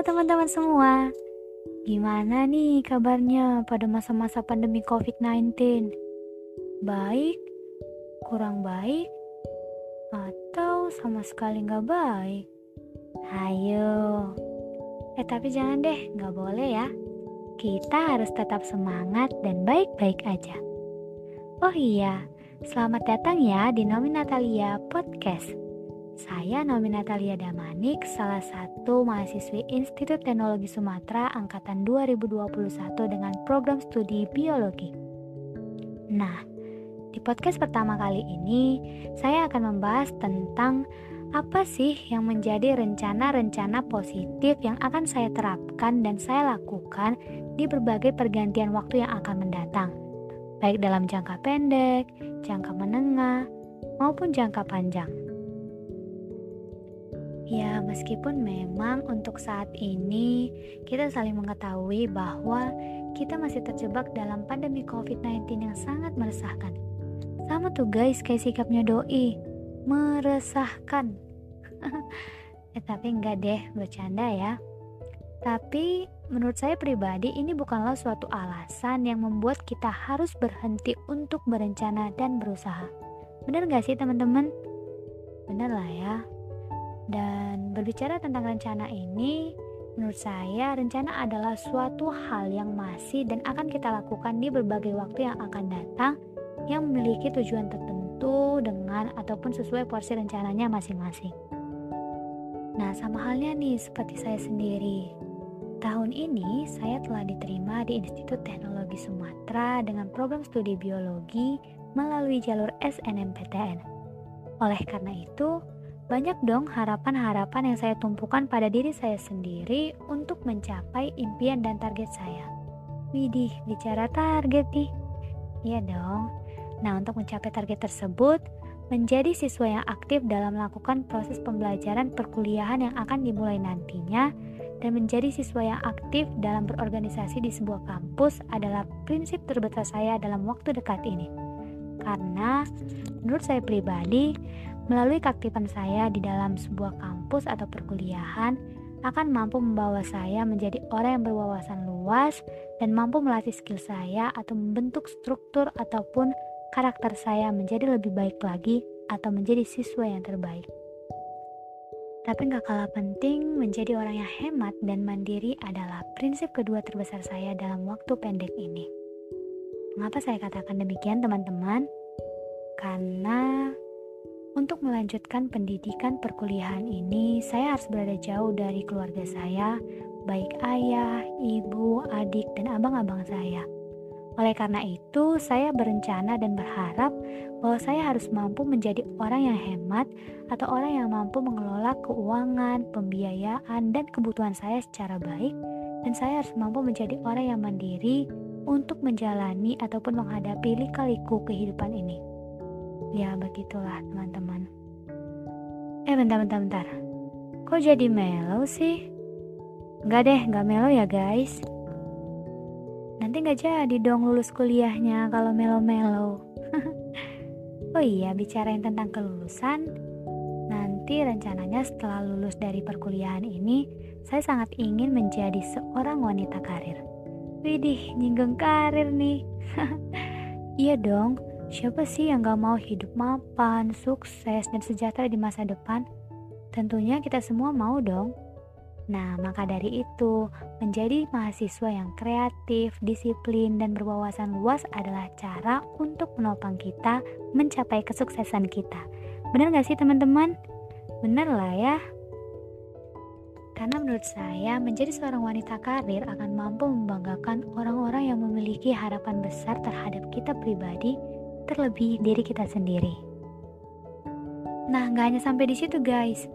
Teman-teman semua. Gimana nih kabarnya pada masa-masa pandemi COVID-19? Baik? Kurang baik? Atau sama sekali nggak baik? Ayo. Eh tapi jangan deh, nggak boleh ya. Kita harus tetap semangat dan baik-baik aja. Oh iya, selamat datang ya di Nomi Natalia Podcast. Saya Nomi Natalia Damanik, salah satu mahasiswi Institut Teknologi Sumatera angkatan 2021 dengan program studi biologi. Nah, di podcast pertama kali ini saya akan membahas tentang apa sih yang menjadi rencana-rencana positif yang akan saya terapkan dan saya lakukan di berbagai pergantian waktu yang akan mendatang, baik dalam jangka pendek, jangka menengah, maupun jangka panjang. Ya, meskipun memang untuk saat ini kita saling mengetahui bahwa kita masih terjebak dalam pandemi COVID-19 yang sangat meresahkan. Sama tuh guys, kayak sikapnya doi, meresahkan. eh, tapi enggak deh, bercanda ya. Tapi menurut saya pribadi ini bukanlah suatu alasan yang membuat kita harus berhenti untuk berencana dan berusaha. Bener gak sih teman-teman? Bener lah ya. Dan berbicara tentang rencana ini, menurut saya rencana adalah suatu hal yang masih dan akan kita lakukan di berbagai waktu yang akan datang yang memiliki tujuan tertentu dengan ataupun sesuai porsi rencananya masing-masing. Nah, sama halnya nih seperti saya sendiri. Tahun ini saya telah diterima di Institut Teknologi Sumatera dengan program studi biologi melalui jalur SNMPTN. Oleh karena itu, banyak dong harapan-harapan yang saya tumpukan pada diri saya sendiri untuk mencapai impian dan target saya. Widih, bicara target nih. Iya dong. Nah, untuk mencapai target tersebut, menjadi siswa yang aktif dalam melakukan proses pembelajaran perkuliahan yang akan dimulai nantinya, dan menjadi siswa yang aktif dalam berorganisasi di sebuah kampus adalah prinsip terbesar saya dalam waktu dekat ini. Karena menurut saya pribadi, Melalui keaktifan saya di dalam sebuah kampus atau perkuliahan akan mampu membawa saya menjadi orang yang berwawasan luas dan mampu melatih skill saya atau membentuk struktur ataupun karakter saya menjadi lebih baik lagi atau menjadi siswa yang terbaik. Tapi gak kalah penting, menjadi orang yang hemat dan mandiri adalah prinsip kedua terbesar saya dalam waktu pendek ini. Mengapa saya katakan demikian, teman-teman? Karena untuk melanjutkan pendidikan perkuliahan ini, saya harus berada jauh dari keluarga saya, baik ayah, ibu, adik, dan abang-abang saya. Oleh karena itu, saya berencana dan berharap bahwa saya harus mampu menjadi orang yang hemat atau orang yang mampu mengelola keuangan, pembiayaan, dan kebutuhan saya secara baik, dan saya harus mampu menjadi orang yang mandiri untuk menjalani ataupun menghadapi lika-liku kehidupan ini. Ya begitulah teman-teman. Eh bentar bentar bentar. Kok jadi melo sih? Enggak deh, enggak melo ya guys. Nanti nggak jadi dong lulus kuliahnya kalau melo-melo. oh iya, bicarain tentang kelulusan. Nanti rencananya setelah lulus dari perkuliahan ini, saya sangat ingin menjadi seorang wanita karir. Widih, nyinggung karir nih. iya dong, Siapa sih yang gak mau hidup mapan, sukses, dan sejahtera di masa depan? Tentunya kita semua mau dong. Nah, maka dari itu, menjadi mahasiswa yang kreatif, disiplin, dan berwawasan luas adalah cara untuk menopang kita mencapai kesuksesan kita. Benar gak sih teman-teman? Benar lah ya. Karena menurut saya, menjadi seorang wanita karir akan mampu membanggakan orang-orang yang memiliki harapan besar terhadap kita pribadi terlebih diri kita sendiri. Nah, gak hanya sampai di situ, guys.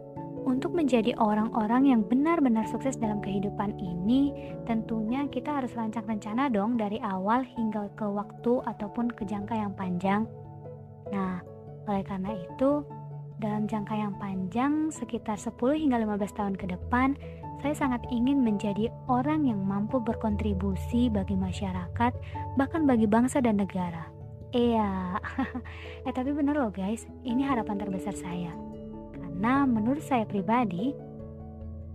Untuk menjadi orang-orang yang benar-benar sukses dalam kehidupan ini, tentunya kita harus rancang rencana dong dari awal hingga ke waktu ataupun ke jangka yang panjang. Nah, oleh karena itu, dalam jangka yang panjang sekitar 10 hingga 15 tahun ke depan, saya sangat ingin menjadi orang yang mampu berkontribusi bagi masyarakat, bahkan bagi bangsa dan negara. Iya, eh tapi bener loh guys, ini harapan terbesar saya. Karena menurut saya pribadi,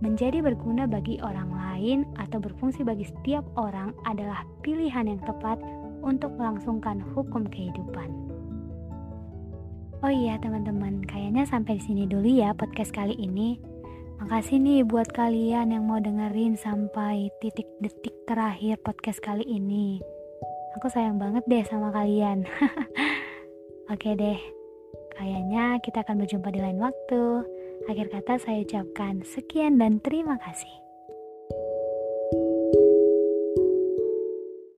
menjadi berguna bagi orang lain atau berfungsi bagi setiap orang adalah pilihan yang tepat untuk melangsungkan hukum kehidupan. Oh iya teman-teman, kayaknya sampai di sini dulu ya podcast kali ini. Makasih nih buat kalian yang mau dengerin sampai titik detik terakhir podcast kali ini. Aku sayang banget deh sama kalian. Oke deh, kayaknya kita akan berjumpa di lain waktu. Akhir kata saya ucapkan sekian dan terima kasih.